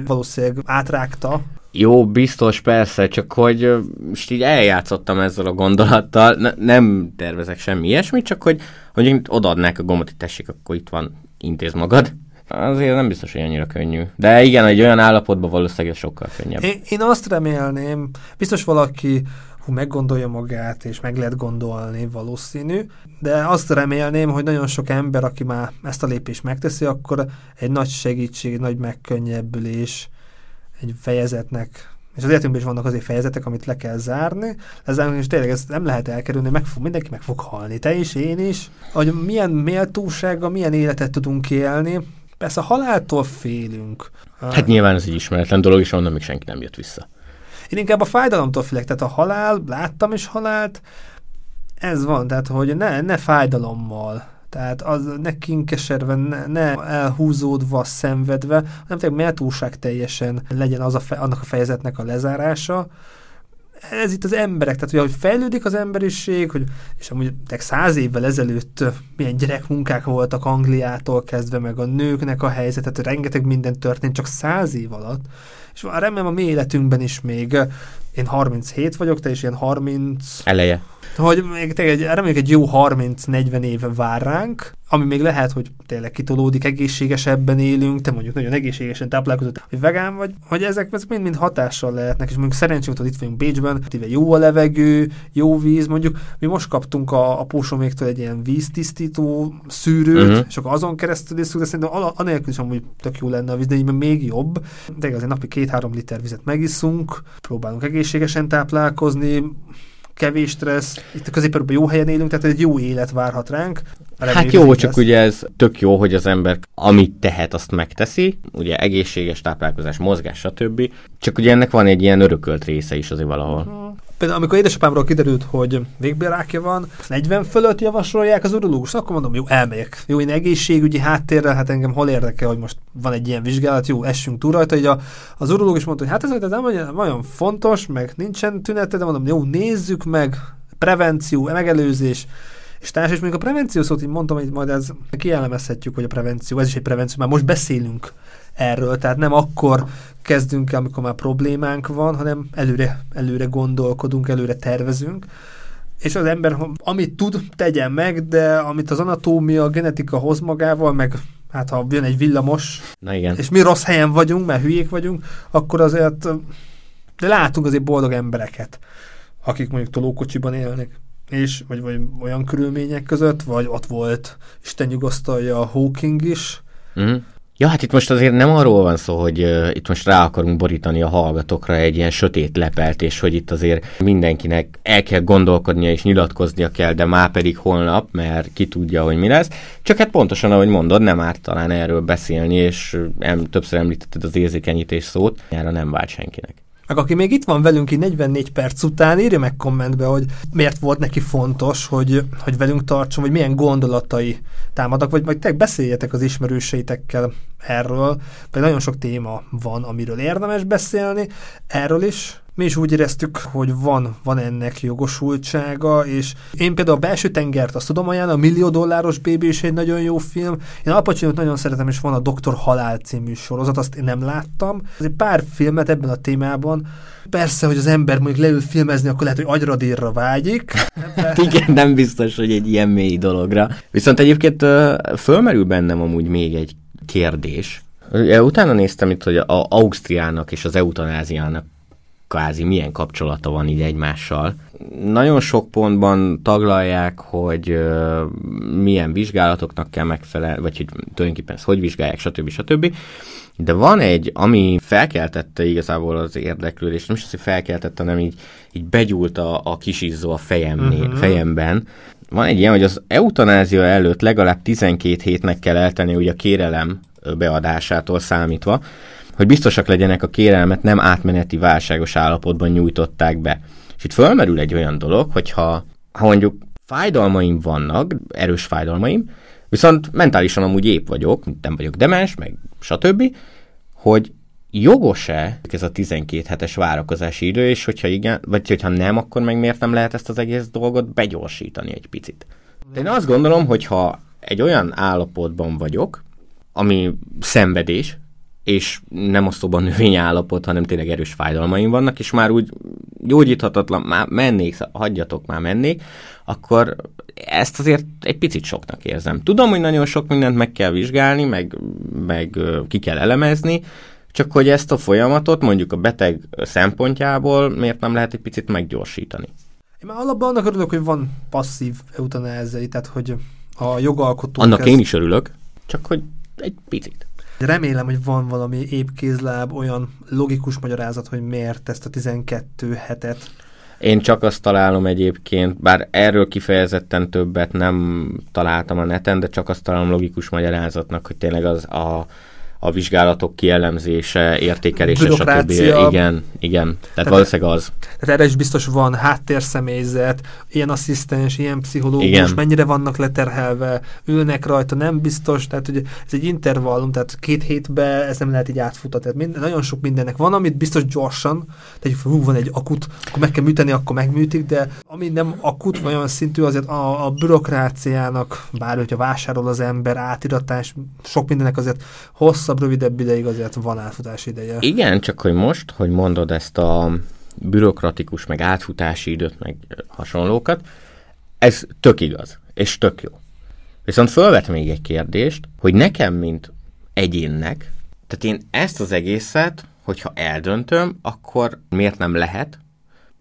valószínűleg átrágta. Jó, biztos, persze, csak hogy most így eljátszottam ezzel a gondolattal, ne, nem tervezek semmi ilyesmit, csak hogy, hogy odaadnák a gombot, hogy tessék, akkor itt van, intéz magad azért nem biztos, hogy annyira könnyű. De igen, egy olyan állapotban valószínűleg sokkal könnyebb. Én, én azt remélném, biztos valaki hú, meggondolja magát, és meg lehet gondolni, valószínű, de azt remélném, hogy nagyon sok ember, aki már ezt a lépést megteszi, akkor egy nagy segítség, egy nagy megkönnyebbülés, egy fejezetnek és az életünkben is vannak azért fejezetek, amit le kell zárni, ezzel és tényleg ezt nem lehet elkerülni, meg fog, mindenki meg fog halni, te is, én is, hogy milyen méltósággal, milyen életet tudunk élni, Persze a haláltól félünk. Hát nyilván ez egy ismeretlen dolog, és onnan még senki nem jött vissza. Én inkább a fájdalomtól félek, tehát a halál, láttam is halált, ez van, tehát hogy ne, ne fájdalommal, tehát az ne kinkeserve, ne, ne elhúzódva, szenvedve, hanem tényleg méltóság teljesen legyen az a fe, annak a fejezetnek a lezárása, ez itt az emberek, tehát hogy fejlődik az emberiség, hogy, és amúgy száz évvel ezelőtt milyen gyerekmunkák voltak Angliától kezdve, meg a nőknek a helyzetet, rengeteg minden történt csak száz év alatt, és remélem a mi életünkben is még én 37 vagyok, te is ilyen 30... Eleje. Hogy még tényleg egy, reméljük egy jó 30-40 éve vár ránk, ami még lehet, hogy tényleg kitolódik, egészségesebben élünk, te mondjuk nagyon egészségesen táplálkozol, hogy vegán vagy, hogy ezek, mind-mind hatással lehetnek, és mondjuk szerencsét, hogy itt vagyunk Bécsben, jó a levegő, jó víz, mondjuk mi most kaptunk a, a pósoméktől egy ilyen víztisztító szűrőt, uh-huh. és akkor azon keresztül iszunk, de szerintem anélkül is amúgy tök jó lenne a víz, de így még jobb. De azért napi két-három liter vizet megiszunk, próbálunk egészségesen táplálkozni, kevés stressz, itt a középérben jó helyen élünk, tehát egy jó élet várhat ránk. Hát jó, csak ugye ez tök jó, hogy az ember amit tehet, azt megteszi, ugye egészséges táplálkozás, mozgás, stb. Csak ugye ennek van egy ilyen örökölt része is azért valahol. Például amikor édesapámról kiderült, hogy végbérákja van, 40 fölött javasolják az urológus, akkor mondom, jó, elmegyek. Jó, én egészségügyi háttérrel, hát engem hol érdekel, hogy most van egy ilyen vizsgálat, jó, essünk túl rajta. Így a, az urológus mondta, hogy hát ez nem olyan fontos, meg nincsen tünete, de mondom, jó, nézzük meg, prevenció, megelőzés. És társ, és még a prevenció szót így mondtam, hogy majd ez kielemezhetjük, hogy a prevenció, ez is egy prevenció, már most beszélünk erről, tehát nem akkor kezdünk el, amikor már problémánk van, hanem előre, előre gondolkodunk, előre tervezünk, és az ember, amit tud, tegyen meg, de amit az anatómia, a genetika hoz magával, meg hát ha jön egy villamos, Na igen. és mi rossz helyen vagyunk, mert hülyék vagyunk, akkor azért, de látunk azért boldog embereket, akik mondjuk tolókocsiban élnek, és vagy, vagy olyan körülmények között, vagy ott volt, Isten nyugosztalja a Hawking is, uh-huh. Ja, hát itt most azért nem arról van szó, hogy uh, itt most rá akarunk borítani a hallgatókra egy ilyen sötét lepelt, és hogy itt azért mindenkinek el kell gondolkodnia és nyilatkoznia kell, de már pedig holnap, mert ki tudja, hogy mi lesz. Csak hát pontosan, ahogy mondod, nem árt talán erről beszélni, és em, többször említetted az érzékenyítés szót, erre nem vált senkinek. Meg aki még itt van velünk így 44 perc után, írja meg kommentbe, hogy miért volt neki fontos, hogy, hogy velünk tartson, vagy milyen gondolatai támadnak, vagy majd te beszéljetek az ismerőseitekkel erről, vagy nagyon sok téma van, amiről érdemes beszélni, erről is, mi is úgy éreztük, hogy van, van ennek jogosultsága, és én például a Belső tengert azt tudom ajánlani, a Millió dolláros bébi is egy nagyon jó film. Én Al Pacino-t nagyon szeretem, és van a Doktor Halál című sorozat, azt én nem láttam. Ez egy pár filmet ebben a témában. Persze, hogy az ember mondjuk leül filmezni, akkor lehet, hogy agyradírra vágyik. Hát igen, nem biztos, hogy egy ilyen mély dologra. Viszont egyébként fölmerül bennem amúgy még egy kérdés. Utána néztem itt, hogy a Ausztriának és az eutanáziának kvázi milyen kapcsolata van így egymással. Nagyon sok pontban taglalják, hogy milyen vizsgálatoknak kell megfelelni, vagy hogy tulajdonképpen ezt hogy vizsgálják, stb. stb. De van egy, ami felkeltette igazából az érdeklődést, nem is az, hogy felkeltette, hanem így, így begyúlt a, a kisizzó a fejemné, uh-huh. fejemben. Van egy ilyen, hogy az eutanázia előtt legalább 12 hétnek kell eltenni ugye a kérelem beadásától számítva, hogy biztosak legyenek a kérelmet nem átmeneti válságos állapotban nyújtották be. És itt fölmerül egy olyan dolog, hogyha ha mondjuk fájdalmaim vannak, erős fájdalmaim, viszont mentálisan amúgy épp vagyok, nem vagyok demens, meg stb., hogy jogos-e ez a 12 hetes várakozási idő, és hogyha igen, vagy hogyha nem, akkor meg miért nem lehet ezt az egész dolgot begyorsítani egy picit? De én azt gondolom, hogy ha egy olyan állapotban vagyok, ami szenvedés, és nem osztóban növény állapot, hanem tényleg erős fájdalmaim vannak, és már úgy gyógyíthatatlan, már mennék, hagyjatok, már mennék, akkor ezt azért egy picit soknak érzem. Tudom, hogy nagyon sok mindent meg kell vizsgálni, meg, meg ki kell elemezni, csak hogy ezt a folyamatot mondjuk a beteg szempontjából miért nem lehet egy picit meggyorsítani? Én már alapban annak örülök, hogy van passzív eutanázia, tehát hogy a jogalkotó... Annak ezt... én is örülök, csak hogy egy picit. Remélem, hogy van valami épkézláb, olyan logikus magyarázat, hogy miért ezt a 12 hetet. Én csak azt találom egyébként, bár erről kifejezetten többet nem találtam a neten, de csak azt találom logikus magyarázatnak, hogy tényleg az a a vizsgálatok kielemzése, értékelése, stb. Igen, igen. Tehát, tehát valószínűleg az. Tehát erre is biztos van háttérszemélyzet, ilyen asszisztens, ilyen pszichológus, igen. mennyire vannak leterhelve, ülnek rajta, nem biztos, tehát hogy ez egy intervallum, tehát két hétbe ez nem lehet így átfutatni. Tehát minden, nagyon sok mindennek van, amit biztos gyorsan, tehát hú, van egy akut, akkor meg kell műteni, akkor megműtik, de ami nem akut, vagy olyan szintű, azért a, a bürokráciának, bár hogyha vásárol az ember, átiratás, sok mindennek azért hosszabb hosszabb, rövidebb ideig azért van átfutás ideje. Igen, csak hogy most, hogy mondod ezt a bürokratikus, meg átfutási időt, meg hasonlókat. Ez tök igaz, és tök jó. Viszont fölvet még egy kérdést, hogy nekem, mint egyénnek, tehát én ezt az egészet, hogyha eldöntöm, akkor miért nem lehet?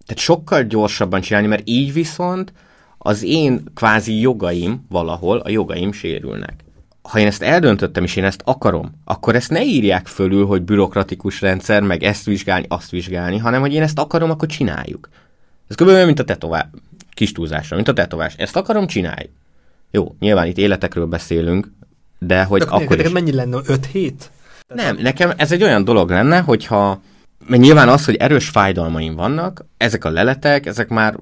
Tehát sokkal gyorsabban csinálni, mert így viszont az én kvázi jogaim valahol, a jogaim sérülnek. Ha én ezt eldöntöttem, és én ezt akarom, akkor ezt ne írják fölül, hogy bürokratikus rendszer, meg ezt vizsgálni, azt vizsgálni, hanem hogy én ezt akarom, akkor csináljuk. Ez kb. mint a tetová... kis túlzásra, mint a tetovás. Ezt akarom, csináljuk. Jó, nyilván itt életekről beszélünk, de hogy De akkor, akkor is. mennyi lenne? 5 hét? Nem, nekem ez egy olyan dolog lenne, hogyha mert nyilván az, hogy erős fájdalmaim vannak, ezek a leletek, ezek már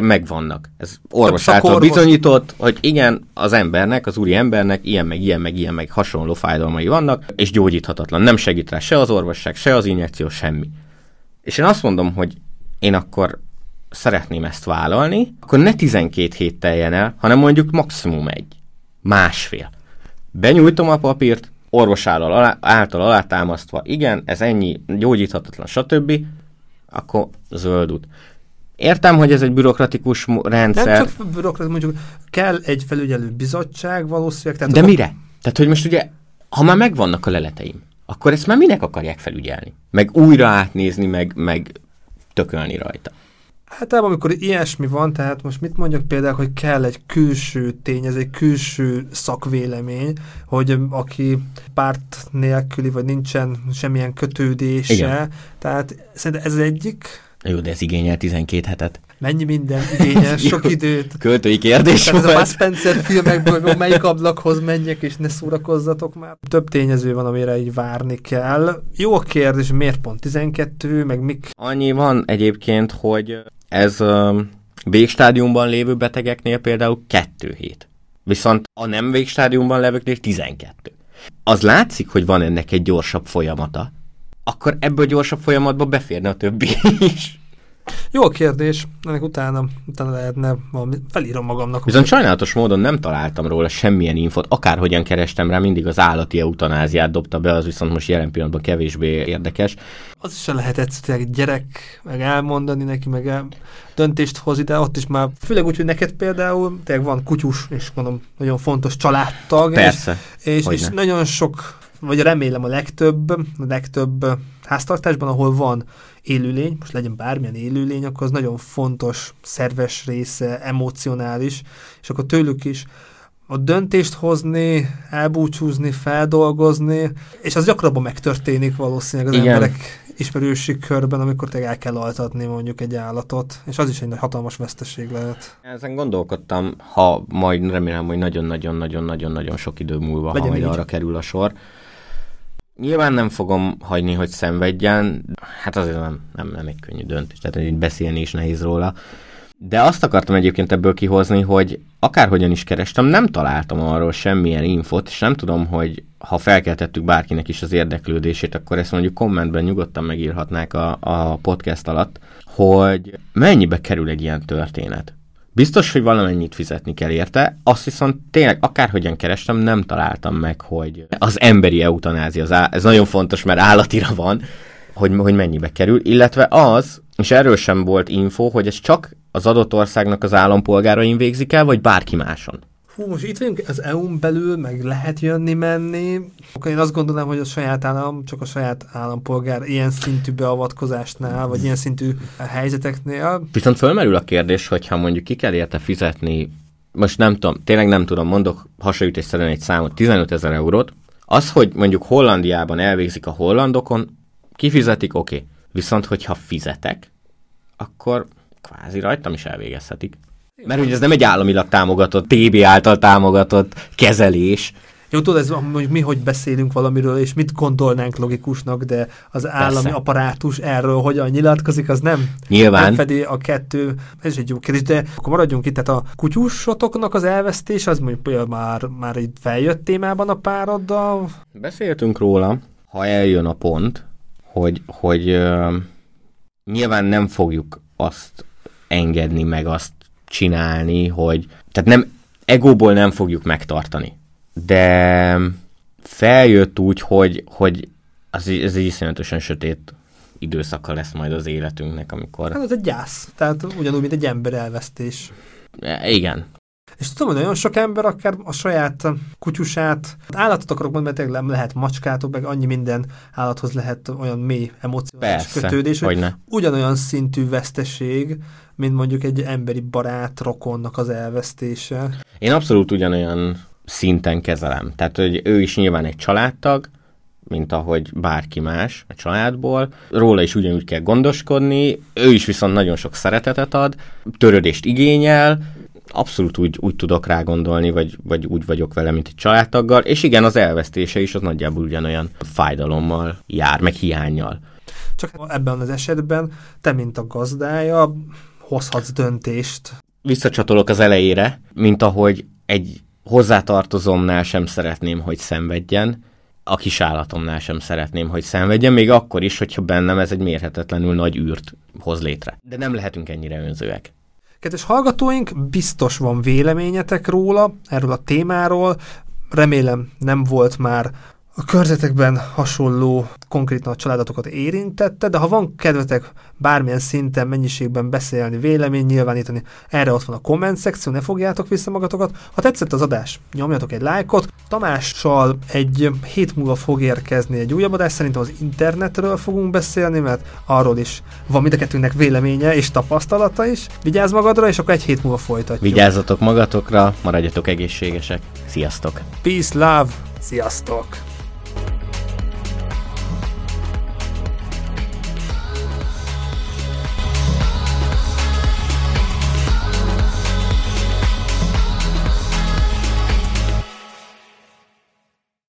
megvannak. Ez orvos által szakorvos- bizonyított, hogy igen, az embernek, az úri embernek ilyen, meg ilyen, meg ilyen, meg hasonló fájdalmai vannak, és gyógyíthatatlan. Nem segít rá se az orvosság, se az injekció, semmi. És én azt mondom, hogy én akkor szeretném ezt vállalni, akkor ne 12 hét teljen el, hanem mondjuk maximum egy. Másfél. Benyújtom a papírt, orvos által, alá, által alátámasztva, igen, ez ennyi, gyógyíthatatlan, stb., akkor zöld út. Értem, hogy ez egy bürokratikus rendszer, Nem csak bürokrat, mondjuk kell egy felügyelő bizottság valószínűleg. Tehát de akkor- mire? Tehát, hogy most ugye, ha már megvannak a leleteim, akkor ezt már minek akarják felügyelni? Meg újra átnézni, meg, meg tökölni rajta. Hát ám, amikor ilyesmi van, tehát most mit mondjak például, hogy kell egy külső tény, ez egy külső szakvélemény, hogy aki párt nélküli, vagy nincsen semmilyen kötődése, Igen. tehát szerintem ez egyik, Jó, de ez igényel 12 hetet. mennyi minden igényes, sok időt. Költői kérdés Tehát ez a volt. Spencer filmekből, hogy melyik ablakhoz menjek, és ne szórakozzatok már. Több tényező van, amire így várni kell. Jó a kérdés, miért pont 12, meg mik Annyi van egyébként, hogy ez um, végstádiumban lévő betegeknél például 2 hét. Viszont a nem végstádiumban levőknél 12. Az látszik, hogy van ennek egy gyorsabb folyamata, akkor ebből gyorsabb folyamatba beférne a többi is. Jó a kérdés, ennek utána, utána lehetne valami, felírom magamnak. Viszont sajnálatos módon nem találtam róla semmilyen infot, akárhogyan kerestem rá, mindig az állati eutanáziát dobta be, az viszont most jelen pillanatban kevésbé érdekes. Az is lehet egyszerűen egy gyerek, meg elmondani neki, meg el, döntést hozni, de ott is már, főleg úgy, hogy neked például, tényleg van kutyus, és mondom, nagyon fontos családtag, Persze. és, és, és nagyon sok, vagy remélem a legtöbb, a legtöbb háztartásban, ahol van élőlény, most legyen bármilyen élőlény, akkor az nagyon fontos, szerves része, emocionális, és akkor tőlük is a döntést hozni, elbúcsúzni, feldolgozni, és az gyakrabban megtörténik valószínűleg az Igen. emberek ismerősi körben, amikor tényleg el kell altatni mondjuk egy állatot, és az is egy nagy hatalmas veszteség lehet. Ezen gondolkodtam, ha majd remélem, hogy nagyon-nagyon-nagyon-nagyon-nagyon sok idő múlva, Legyen ha majd így. arra kerül a sor. Nyilván nem fogom hagyni, hogy szenvedjen, hát azért nem, nem, nem egy könnyű döntés, tehát így beszélni is nehéz róla. De azt akartam egyébként ebből kihozni, hogy akárhogyan is kerestem, nem találtam arról semmilyen infot, és nem tudom, hogy ha felkeltettük bárkinek is az érdeklődését, akkor ezt mondjuk kommentben nyugodtan megírhatnák a, a podcast alatt, hogy mennyibe kerül egy ilyen történet. Biztos, hogy valamennyit fizetni kell érte, azt viszont tényleg akárhogyan kerestem, nem találtam meg, hogy az emberi eutanázia, az á- ez nagyon fontos, mert állatira van, hogy, hogy mennyibe kerül, illetve az, és erről sem volt info, hogy ez csak az adott országnak az állampolgárain végzik el, vagy bárki máson. Hú, most itt vagyunk az EU-n belül, meg lehet jönni-menni. Akkor én azt gondolom, hogy a saját állam, csak a saját állampolgár ilyen szintű beavatkozásnál, vagy ilyen szintű helyzeteknél. Viszont fölmerül a kérdés, hogyha mondjuk ki kell érte fizetni, most nem tudom, tényleg nem tudom, mondok hasonlítésszerűen egy számot, 15 ezer eurót, az, hogy mondjuk Hollandiában elvégzik a hollandokon, kifizetik, oké. Okay. Viszont, hogyha fizetek, akkor kvázi rajtam is elvégezhetik. Mert ugye ez nem egy államilag támogatott, TB által támogatott kezelés. Jó, tudod, ez mondjuk mi, hogy beszélünk valamiről, és mit gondolnánk logikusnak, de az állami Persze. apparátus erről hogyan nyilatkozik, az nem, nem Nyilván, fedi a kettő. Ez egy jó kérdés, de akkor maradjunk itt. Tehát a kutyusotoknak az elvesztés, az mondjuk már, már itt feljött témában a pároddal. Beszéltünk róla, ha eljön a pont, hogy, hogy uh, nyilván nem fogjuk azt engedni, meg azt csinálni, hogy tehát nem, egóból nem fogjuk megtartani. De feljött úgy, hogy, hogy az, ez egy iszonyatosan sötét időszaka lesz majd az életünknek, amikor... Hát ez egy gyász, tehát ugyanúgy, mint egy ember elvesztés. E, igen. És tudom, hogy nagyon sok ember akár a saját kutyusát, állatot akarok mondani, mert tényleg lehet macskátok, meg annyi minden állathoz lehet olyan mély emocionális Persze, kötődés, hogy hogyne. ugyanolyan szintű veszteség, mint mondjuk egy emberi barát, rokonnak az elvesztése. Én abszolút ugyanolyan szinten kezelem. Tehát, hogy ő is nyilván egy családtag, mint ahogy bárki más a családból. Róla is ugyanúgy kell gondoskodni, ő is viszont nagyon sok szeretetet ad, törődést igényel, abszolút úgy, úgy tudok rá gondolni, vagy, vagy úgy vagyok vele, mint egy családtaggal, és igen, az elvesztése is az nagyjából ugyanolyan fájdalommal jár, meg hiányjal. Csak ebben az esetben te, mint a gazdája, hozhatsz döntést. Visszacsatolok az elejére, mint ahogy egy hozzátartozomnál sem szeretném, hogy szenvedjen, a kis állatomnál sem szeretném, hogy szenvedjen, még akkor is, hogyha bennem ez egy mérhetetlenül nagy űrt hoz létre. De nem lehetünk ennyire önzőek. Kedves hallgatóink, biztos van véleményetek róla, erről a témáról. Remélem nem volt már a körzetekben hasonló, konkrétan a családotokat érintette, de ha van kedvetek bármilyen szinten, mennyiségben beszélni, vélemény nyilvánítani, erre ott van a komment szekció, ne fogjátok vissza magatokat. Ha tetszett az adás, nyomjatok egy lájkot. Tamással egy hét múlva fog érkezni egy újabb adás, szerintem az internetről fogunk beszélni, mert arról is van mind a kettőnknek véleménye és tapasztalata is. Vigyázz magadra, és akkor egy hét múlva folytatjuk. Vigyázzatok magatokra, maradjatok egészségesek. Sziasztok! Peace, love, sziasztok!